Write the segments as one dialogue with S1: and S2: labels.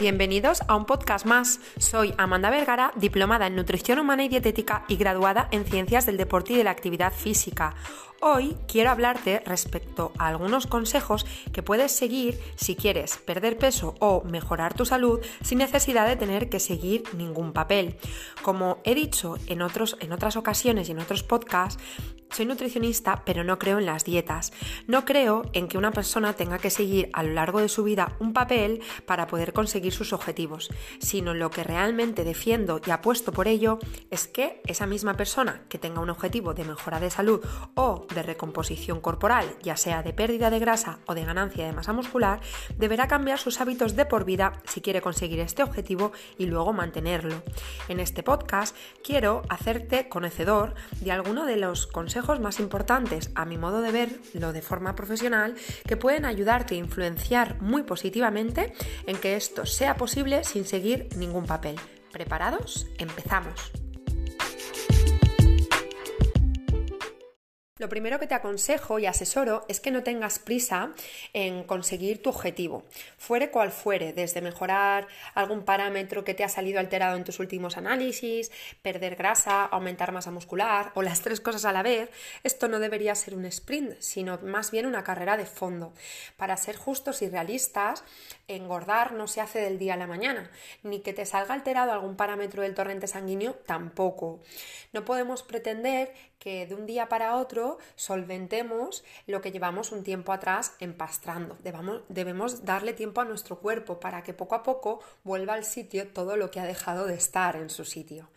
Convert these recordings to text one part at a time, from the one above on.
S1: bienvenidos a un podcast más. Soy Amanda Vergara, diplomada en nutrición humana y dietética y graduada en ciencias del deporte y de la actividad física. Hoy quiero hablarte respecto a algunos consejos que puedes seguir si quieres perder peso o mejorar tu salud sin necesidad de tener que seguir ningún papel. Como he dicho en, otros, en otras ocasiones y en otros podcasts, soy nutricionista, pero no creo en las dietas. No creo en que una persona tenga que seguir a lo largo de su vida un papel para poder conseguir sus objetivos, sino lo que realmente defiendo y apuesto por ello es que esa misma persona que tenga un objetivo de mejora de salud o de recomposición corporal, ya sea de pérdida de grasa o de ganancia de masa muscular, deberá cambiar sus hábitos de por vida si quiere conseguir este objetivo y luego mantenerlo. En este podcast quiero hacerte conocedor de alguno de los consejos más importantes, a mi modo de verlo de forma profesional, que pueden ayudarte a influenciar muy positivamente en que esto sea posible sin seguir ningún papel. ¿Preparados? Empezamos. Lo primero que te aconsejo y asesoro es que no tengas prisa en conseguir tu objetivo, fuere cual fuere, desde mejorar algún parámetro que te ha salido alterado en tus últimos análisis, perder grasa, aumentar masa muscular o las tres cosas a la vez, esto no debería ser un sprint, sino más bien una carrera de fondo. Para ser justos y realistas, engordar no se hace del día a la mañana, ni que te salga alterado algún parámetro del torrente sanguíneo tampoco. No podemos pretender que de un día para otro solventemos lo que llevamos un tiempo atrás empastrando. Debemos darle tiempo a nuestro cuerpo para que poco a poco vuelva al sitio todo lo que ha dejado de estar en su sitio.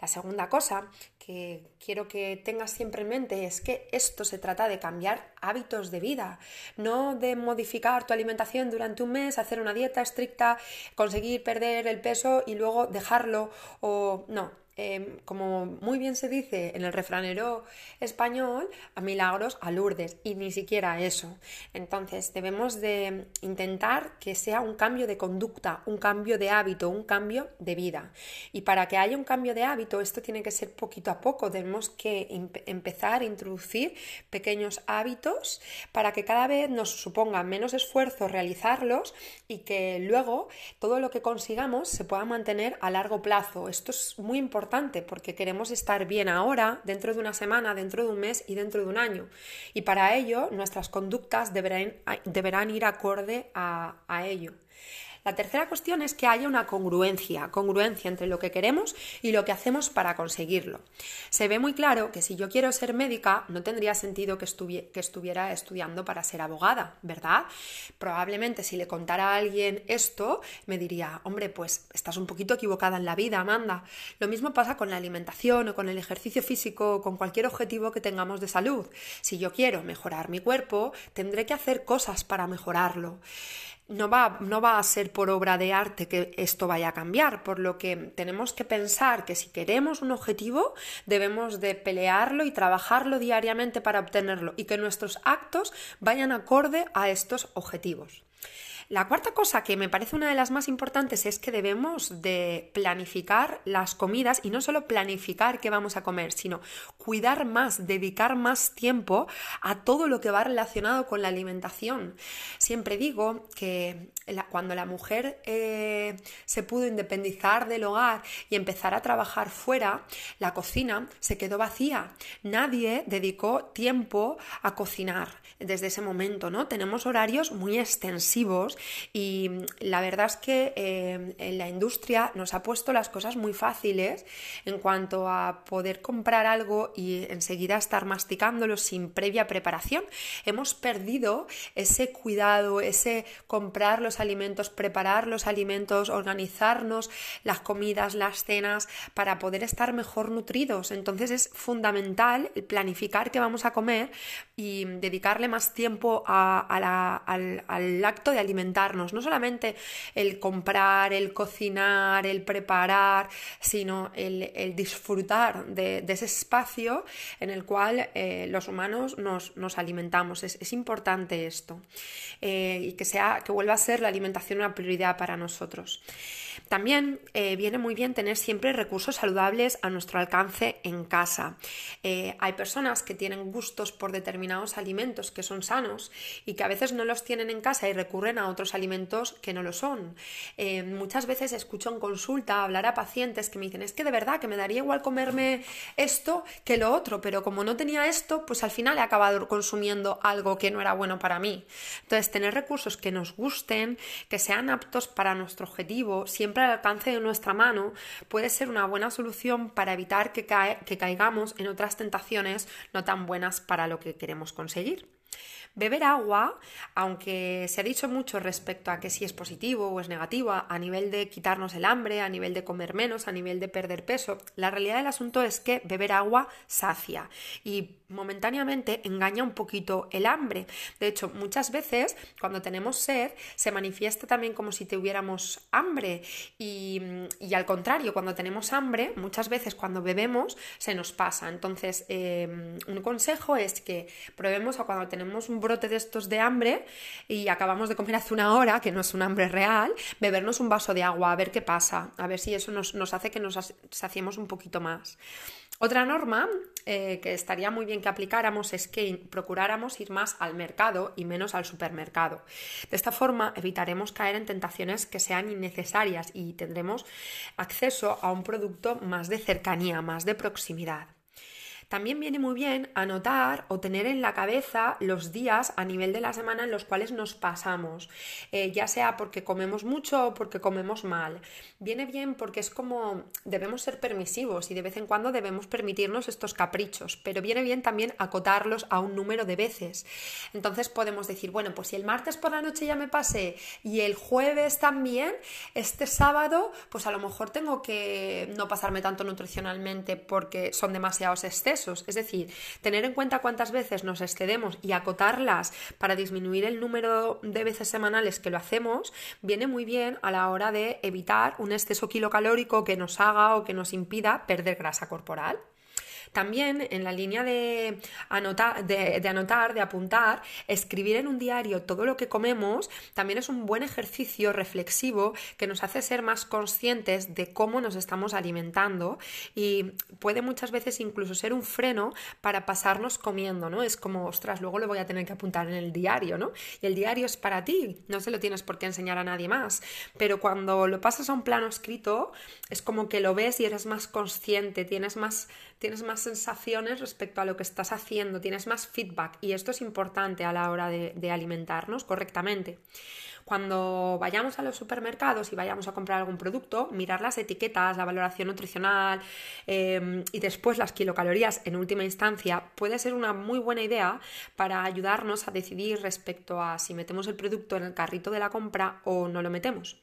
S1: La segunda cosa que quiero que tengas siempre en mente es que esto se trata de cambiar hábitos de vida, no de modificar tu alimentación durante un mes, hacer una dieta estricta, conseguir perder el peso y luego dejarlo o no, Em, como muy bien se dice en el refranero español, a milagros a Lourdes, y ni siquiera eso. Entonces debemos de intentar que sea un cambio de conducta, un cambio de hábito, un cambio de vida. Y para que haya un cambio de hábito, esto tiene que ser poquito a poco. Debemos que empezar a introducir pequeños hábitos para que cada vez nos suponga menos esfuerzo realizarlos y que luego todo lo que consigamos se pueda mantener a largo plazo. Esto es muy importante porque queremos estar bien ahora, dentro de una semana, dentro de un mes y dentro de un año. Y para ello nuestras conductas deberán, deberán ir acorde a, a ello. La tercera cuestión es que haya una congruencia, congruencia entre lo que queremos y lo que hacemos para conseguirlo. Se ve muy claro que si yo quiero ser médica, no tendría sentido que, estuviera estudiando para ser abogada, ¿verdad? Probablemente si le contara a alguien esto, me diría, hombre, pues estás un poquito equivocada en la vida, Amanda. Lo mismo pasa con la alimentación o con el ejercicio físico o con cualquier objetivo que tengamos de salud. Si yo quiero mejorar mi cuerpo, tendré que hacer cosas para mejorarlo no va, no va a ser por obra de arte que esto vaya a cambiar, por lo que tenemos que pensar que si queremos un objetivo debemos de pelearlo y trabajarlo diariamente para obtenerlo y que nuestros actos vayan acorde a estos objetivos. La cuarta cosa que me parece una de las más importantes es que debemos de planificar las comidas y no solo planificar qué vamos a comer, sino cuidar más, dedicar más tiempo a todo lo que va relacionado con la alimentación. Siempre digo que cuando la mujer eh, se pudo independizar del hogar y empezar a trabajar fuera, la cocina se quedó vacía. Nadie dedicó tiempo a cocinar desde ese momento, ¿no? Tenemos horarios muy extensivos y la verdad es que eh, en la industria nos ha puesto las cosas muy fáciles en cuanto a poder comprar algo y enseguida estar masticándolo sin previa preparación. Hemos perdido ese cuidado, ese comprar los alimentos, preparar los alimentos, organizarnos las comidas, las cenas para poder estar mejor nutridos. Entonces es fundamental planificar qué vamos a comer y dedicarle más tiempo al acto de no solamente el comprar, el cocinar, el preparar, sino el, disfrutar de, ese espacio en el cual eh, los humanos nos, alimentamos. Es, importante esto eh, y que, sea, que vuelva a ser la alimentación una prioridad para nosotros. También eh, viene muy bien tener siempre recursos saludables a nuestro alcance en casa. hay personas que tienen gustos por determinados alimentos que son sanos y que a veces no los tienen en casa y recurren a otros alimentos que no lo son. Eh, muchas veces escucho en consulta hablar a pacientes que me dicen, es que de verdad que me daría igual comerme esto que lo otro, pero como no tenía esto, pues al final he acabado consumiendo algo que no era bueno para mí. Entonces, tener recursos que nos gusten, que sean aptos para nuestro objetivo, siempre al alcance de nuestra mano, puede ser una buena solución para evitar que, que caigamos en otras tentaciones no tan buenas para lo que queremos conseguir. Beber agua, aunque se ha dicho mucho respecto a que si es positivo o es negativo, a nivel de quitarnos el hambre, a nivel de comer menos, a nivel de perder peso, la realidad del asunto es que beber agua sacia y momentáneamente engaña un poquito el hambre. De hecho, muchas veces cuando tenemos sed se manifiesta también como si tuviéramos hambre y, al contrario, cuando tenemos hambre, muchas veces cuando bebemos se nos pasa. Entonces, eh, un consejo es que probemos a cuando tenemos un brote de estos de hambre y acabamos de comer hace una hora, que no es un hambre real, bebernos un vaso de agua, a ver qué pasa, a ver si eso nos, hace que nos saciemos un poquito más. Otra norma eh, que estaría muy bien que aplicáramos es que procuráramos ir más al mercado y menos al supermercado. De esta forma evitaremos caer en tentaciones que sean innecesarias y tendremos acceso a un producto más de cercanía, más de proximidad. También viene muy bien anotar o tener en la cabeza los días a nivel de la semana en los cuales nos pasamos, eh, ya sea porque comemos mucho o porque comemos mal. Viene bien porque es como debemos ser permisivos y de vez en cuando debemos permitirnos estos caprichos, pero viene bien también acotarlos a un número de veces. Entonces podemos decir, bueno, pues si el martes por la noche ya me pasé y el jueves también, este sábado, pues a lo mejor tengo que no pasarme tanto nutricionalmente porque son demasiados excesos es decir, tener en cuenta cuántas veces nos excedemos y acotarlas para disminuir el número de veces semanales que lo hacemos, viene muy bien a la hora de evitar un exceso kilocalórico que nos haga o que nos impida perder grasa corporal. También en la línea de anotar, de, anotar, de apuntar, escribir en un diario todo lo que comemos, también es un buen ejercicio reflexivo que nos hace ser más conscientes de cómo nos estamos alimentando y puede muchas veces incluso ser un freno para pasarnos comiendo, ¿no? Es como, ostras, luego lo voy a tener que apuntar en el diario, ¿no? Y el diario es para ti, no se lo tienes por qué enseñar a nadie más, pero cuando lo pasas a un plano escrito, es como que lo ves y eres más consciente, tienes más, tienes más sensaciones respecto a lo que estás haciendo, tienes más feedback y esto es importante a la hora de, alimentarnos correctamente. Cuando vayamos a los supermercados y vayamos a comprar algún producto, mirar las etiquetas, la valoración nutricional em, y después las kilocalorías en última instancia puede ser una muy buena idea para ayudarnos a decidir respecto a si metemos el producto en el carrito de la compra o no lo metemos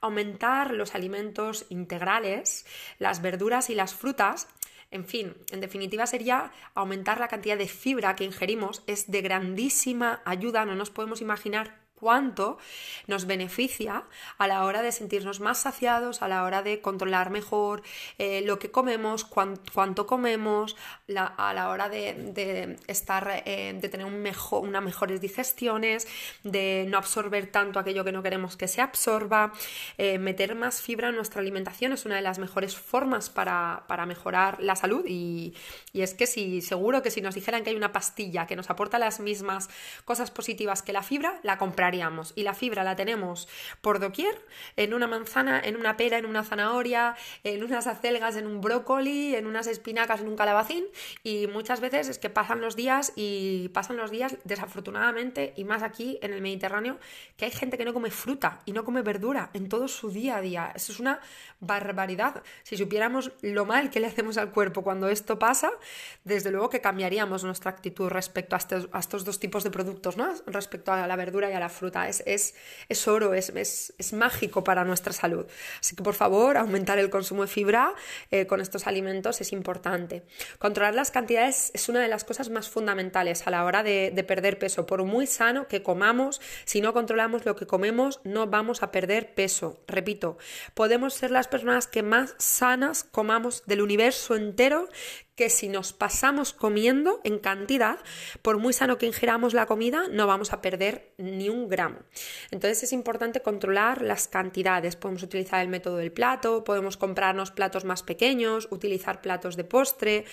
S1: aumentar los alimentos integrales, las verduras y las frutas en fin, en definitiva sería aumentar la cantidad de fibra que ingerimos. Es de grandísima ayuda, no nos podemos imaginar cuánto nos beneficia a la hora de sentirnos más saciados, a la hora de controlar mejor eh, lo que comemos, cuánto comemos, a la hora de, estar, eh, de tener unas mejores digestiones, de no absorber tanto aquello que no queremos que se absorba. Eh, meter más fibra en nuestra alimentación es una de las mejores formas para, mejorar la salud y, y es que si seguro que si nos dijeran que hay una pastilla que nos aporta las mismas cosas positivas que la fibra, la compraríamos y la fibra la tenemos por doquier, en una manzana, en una pera, en una zanahoria, en unas acelgas, en un brócoli, en unas espinacas, en un calabacín y muchas veces es que pasan los días y pasan los días desafortunadamente y más aquí en el Mediterráneo que hay gente que no come fruta y no come verdura en todo su día a día. Eso es una barbaridad. Si supiéramos lo mal que le hacemos al cuerpo cuando esto pasa, desde luego que cambiaríamos nuestra actitud respecto a estos, a estos dos tipos de productos, ¿no? Respecto a la verdura y a la fruta fruta, es, oro, es, es, mágico para nuestra salud. Así que por favor, aumentar el consumo de fibra eh, con estos alimentos es importante. Controlar las cantidades es una de las cosas más fundamentales a la hora de, de perder peso. Por muy sano que comamos, si no controlamos lo que comemos, no vamos a perder peso. Repito, podemos ser las personas que más sanas comamos del universo entero que si nos pasamos comiendo en cantidad, por muy sano que ingeramos la comida, no vamos a perder ni un gramo. Entonces es importante controlar las cantidades. Podemos utilizar el método del plato, podemos comprarnos platos más pequeños, utilizar platos de postre.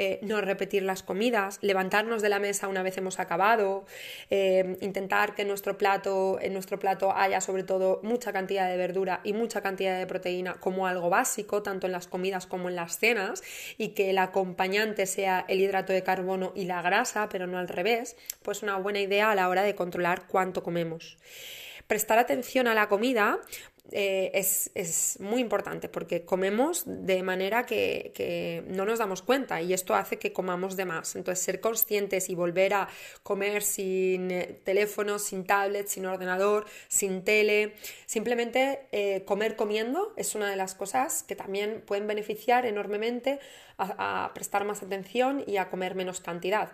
S1: Eh, no repetir las comidas, levantarnos de la mesa una vez hemos acabado, eh, intentar que nuestro plato, en nuestro plato haya sobre todo mucha cantidad de verdura y mucha cantidad de proteína como algo básico, tanto en las comidas como en las cenas, y que el acompañante sea el hidrato de carbono y la grasa, pero no al revés, pues una buena idea a la hora de controlar cuánto comemos. Prestar atención a la comida eh, es, muy importante porque comemos de manera que, no nos damos cuenta y esto hace que comamos de más. Entonces, ser conscientes y volver a comer sin eh, teléfono, sin tablet, sin ordenador, sin tele, simplemente eh, comer comiendo es una de las cosas que también pueden beneficiar enormemente a prestar más atención y a comer menos cantidad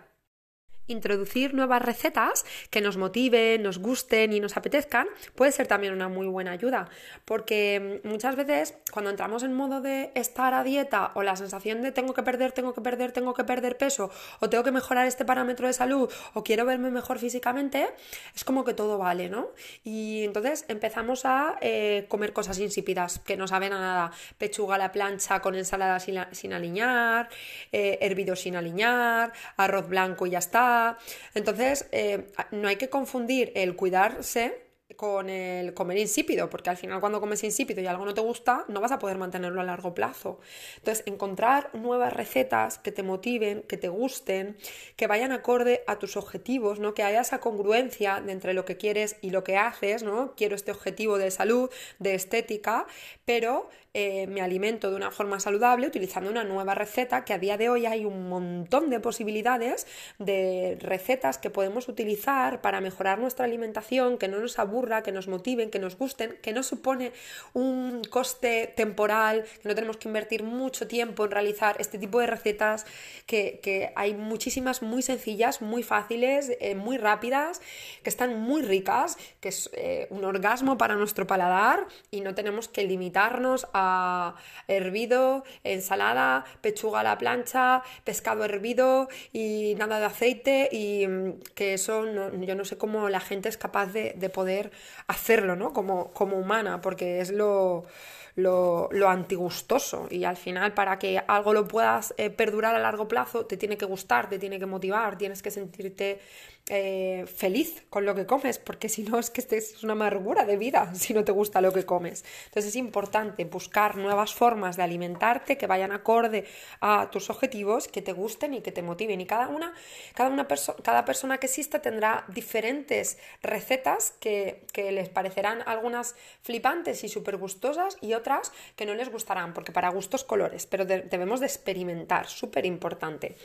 S1: introducir nuevas recetas que nos motiven, nos gusten y nos apetezcan puede ser también una muy buena ayuda, porque mm, muchas veces cuando entramos en modo de estar a dieta o la sensación de tengo que perder, tengo que perder, tengo que perder peso o tengo que mejorar este parámetro de salud o quiero verme mejor físicamente, es como que todo vale, ¿no? Y entonces empezamos a eh, comer cosas insípidas que no saben a nada, pechuga a la plancha con ensalada sin, aliñar, eh, hervido sin aliñar, arroz blanco y ya está entonces, eh, no hay que confundir el cuidarse con el comer insípido, porque al final cuando comes insípido y algo no te gusta, no vas a poder mantenerlo a largo plazo. Entonces, encontrar nuevas recetas que te motiven, que te gusten, que vayan acorde a tus objetivos, ¿no? Que haya esa congruencia de entre lo que quieres y lo que haces, ¿no? Quiero este objetivo de salud, de estética, pero eh, me alimento de una forma saludable utilizando una nueva receta que a día de hoy hay un montón de posibilidades de recetas que podemos utilizar para mejorar nuestra alimentación, que no nos aburra, que nos motiven, que nos gusten, que no supone un coste temporal, que no tenemos que invertir mucho tiempo en realizar este tipo de recetas, que, hay muchísimas muy sencillas, muy fáciles, eh, muy rápidas, que están muy ricas, que es eh, un orgasmo para nuestro paladar y no tenemos que limitarnos a hervido, ensalada, pechuga a la plancha, pescado hervido y nada de aceite y mm, que eso yo no sé cómo la gente es capaz de, poder hacerlo, ¿no? Como, como humana, porque es lo lo, antigustoso y al final para que algo lo puedas eh, perdurar a largo plazo te tiene que gustar, te tiene que motivar, tienes que sentirte eh, feliz con lo que comes, porque si no es que es una amargura de vida si no te gusta lo que comes. Entonces es importante buscar nuevas formas de alimentarte que vayan acorde a tus objetivos, que te gusten y que te motiven. Y cada una, cada una cada persona que exista tendrá diferentes recetas que, que les parecerán algunas flipantes y súper gustosas y otras que no les gustarán, porque para gustos colores, pero debemos de experimentar, súper importante.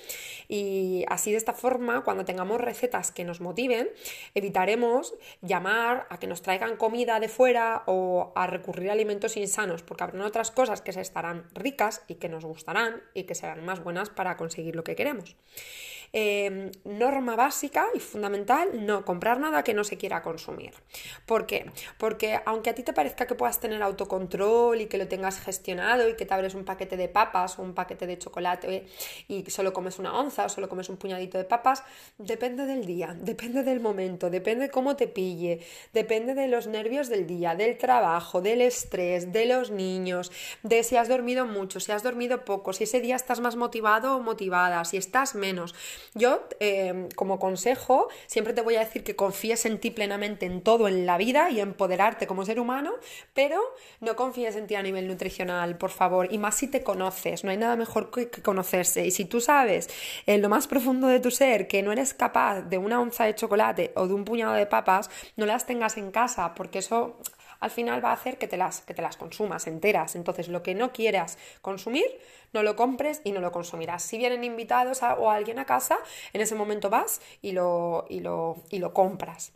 S1: Y así de esta forma, cuando tengamos recetas que nos motiven, evitaremos llamar a que nos traigan comida de fuera o a recurrir a alimentos insanos, porque habrán otras cosas que se estarán ricas y que nos gustarán y que serán más buenas para conseguir lo que queremos. Em, norma básica y fundamental, no comprar nada que no se quiera consumir. ¿Por qué? Porque aunque a ti te parezca que puedas tener autocontrol y que lo tengas gestionado y que te abres un paquete de papas o un paquete de chocolate y solo comes una onza o solo comes un puñadito de papas, depende del día, depende del momento, depende de cómo te pille, depende de los nervios del día, del trabajo, del estrés, de los niños, de si has dormido mucho, si has dormido poco, si ese día estás más motivado o motivada, si estás menos. Yo, em, como consejo, siempre te voy a decir que confíes en ti plenamente en todo en la vida y empoderarte como ser humano, pero no confíes en ti a nivel nutricional, por favor, y más si te conoces, no hay nada mejor que, conocerse. Y si tú sabes en lo más profundo de tu ser que no eres capaz de una onza de chocolate o de un puñado de papas, no las tengas en casa, porque eso al final va a hacer que te las, que te las consumas enteras. Entonces, lo que no quieras consumir, no lo compres y no lo consumirás. Si vienen invitados o alguien a casa, en ese momento vas y lo, y lo, y lo compras.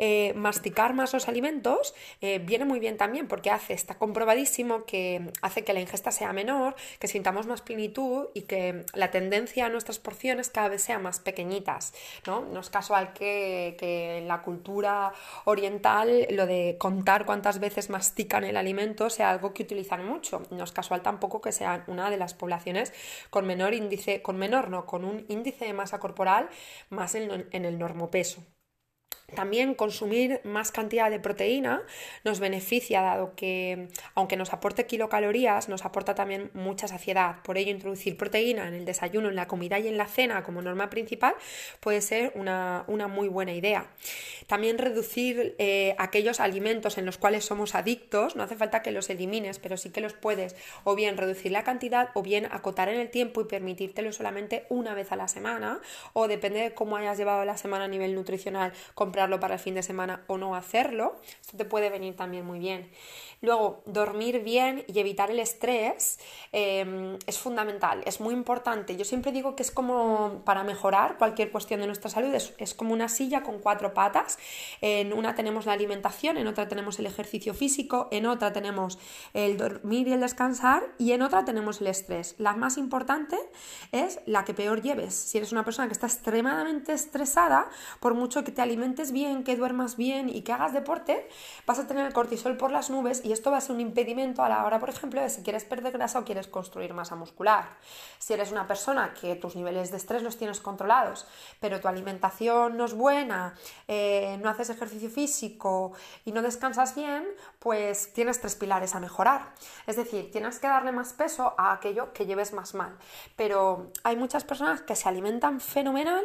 S1: Eh, masticar más los alimentos eh, viene muy bien también porque hace, está comprobadísimo que hace que la ingesta sea menor, que sintamos más plenitud y que la tendencia a nuestras porciones cada vez sean más pequeñitas. No, no es casual que, que en la cultura oriental lo de contar cuántas veces mastican el alimento sea algo que utilizan mucho. No es casual tampoco que sea una de las poblaciones con menor índice, con menor, no, con un índice de masa corporal más en, en el normopeso. También consumir más cantidad de proteína nos beneficia, dado que, aunque nos aporte kilocalorías, nos aporta también mucha saciedad. Por ello, introducir proteína en el desayuno, en la comida y en la cena como norma principal puede ser una, muy buena idea. También reducir eh, aquellos alimentos en los cuales somos adictos, no hace falta que los elimines, pero sí que los puedes o bien reducir la cantidad o bien acotar en el tiempo y permitírtelo solamente una vez a la semana, o depende de cómo hayas llevado la semana a nivel nutricional, comprarlo para el fin de semana o no hacerlo. Esto te puede venir también muy bien. Luego, dormir bien y evitar el estrés em, es fundamental, es muy importante. Yo siempre digo que es como para mejorar cualquier cuestión de nuestra salud, es, como una silla con cuatro patas. En una tenemos la alimentación, en otra tenemos el ejercicio físico, en otra tenemos el dormir y el descansar y en otra tenemos el estrés. La más importante es la que peor lleves. Si eres una persona que está extremadamente estresada, por mucho que te alimentes bien, que duermas bien y que hagas deporte, vas a tener el cortisol por las nubes y esto va a ser un impedimento a la hora, por ejemplo, de si quieres perder grasa o quieres construir masa muscular. Si eres una persona que tus niveles de estrés los tienes controlados, pero tu alimentación no es buena, eh, no haces ejercicio físico y no descansas bien, pues tienes tres pilares a mejorar. Es decir, tienes que darle más peso a aquello que lleves más mal. Pero hay muchas personas que se alimentan fenomenal,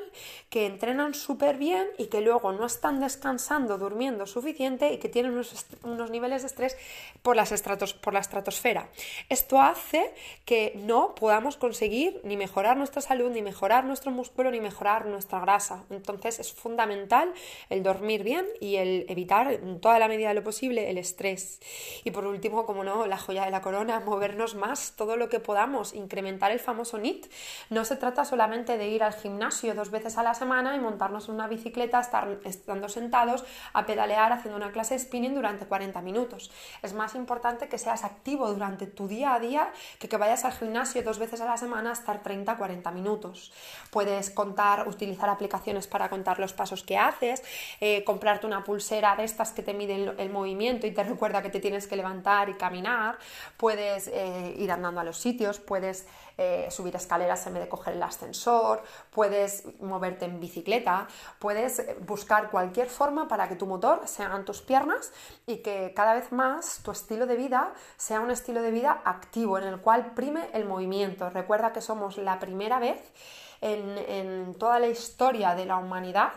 S1: que entrenan súper bien y que luego no están descansando, durmiendo suficiente y que tienen unos, unos niveles de estrés por, las estratos, por la estratosfera. Esto hace que no podamos conseguir ni mejorar nuestra salud, ni mejorar nuestro músculo, ni mejorar nuestra grasa. Entonces es fundamental el dormir bien y el evitar en toda la medida de lo posible el estrés. Y por último, como no, la joya de la corona, movernos más todo lo que podamos, incrementar el famoso NIT. No se trata solamente de ir al gimnasio dos veces a la semana y montarnos en una bicicleta, estar estando sentados a pedalear haciendo una clase de spinning durante 40 minutos es más importante que seas activo durante tu día a día que que vayas al gimnasio dos veces a la semana a estar 30-40 minutos. Puedes contar, utilizar aplicaciones para contar los pasos que haces, eh, comprarte una pulsera de estas que te miden el movimiento y te recuerda que te tienes que levantar y caminar, puedes eh, ir andando a los sitios, puedes eh, subir escaleras en vez de coger el ascensor, puedes moverte en bicicleta, puedes buscar cualquier forma para que tu motor sean tus piernas y que cada vez más tu estilo de vida sea un estilo de vida activo en el cual prime el movimiento. Recuerda que somos la primera vez en, toda la historia de la humanidad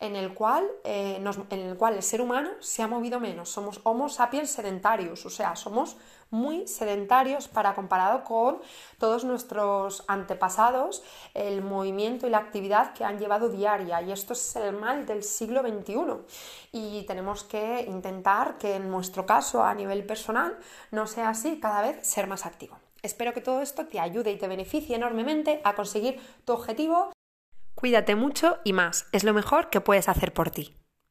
S1: en el, cual, eh, en el cual el ser humano se ha movido menos. Somos Homo sapiens sedentarios, o sea, somos muy sedentarios para comparado con todos nuestros antepasados, el movimiento y la actividad que han llevado diaria. Y esto es el mal del siglo XXI. Y tenemos que intentar que en nuestro caso, a nivel personal, no sea así, cada vez ser más activo. Espero que todo esto te ayude y te beneficie enormemente a conseguir tu objetivo. Cuídate mucho y más, es lo mejor que puedes hacer por ti.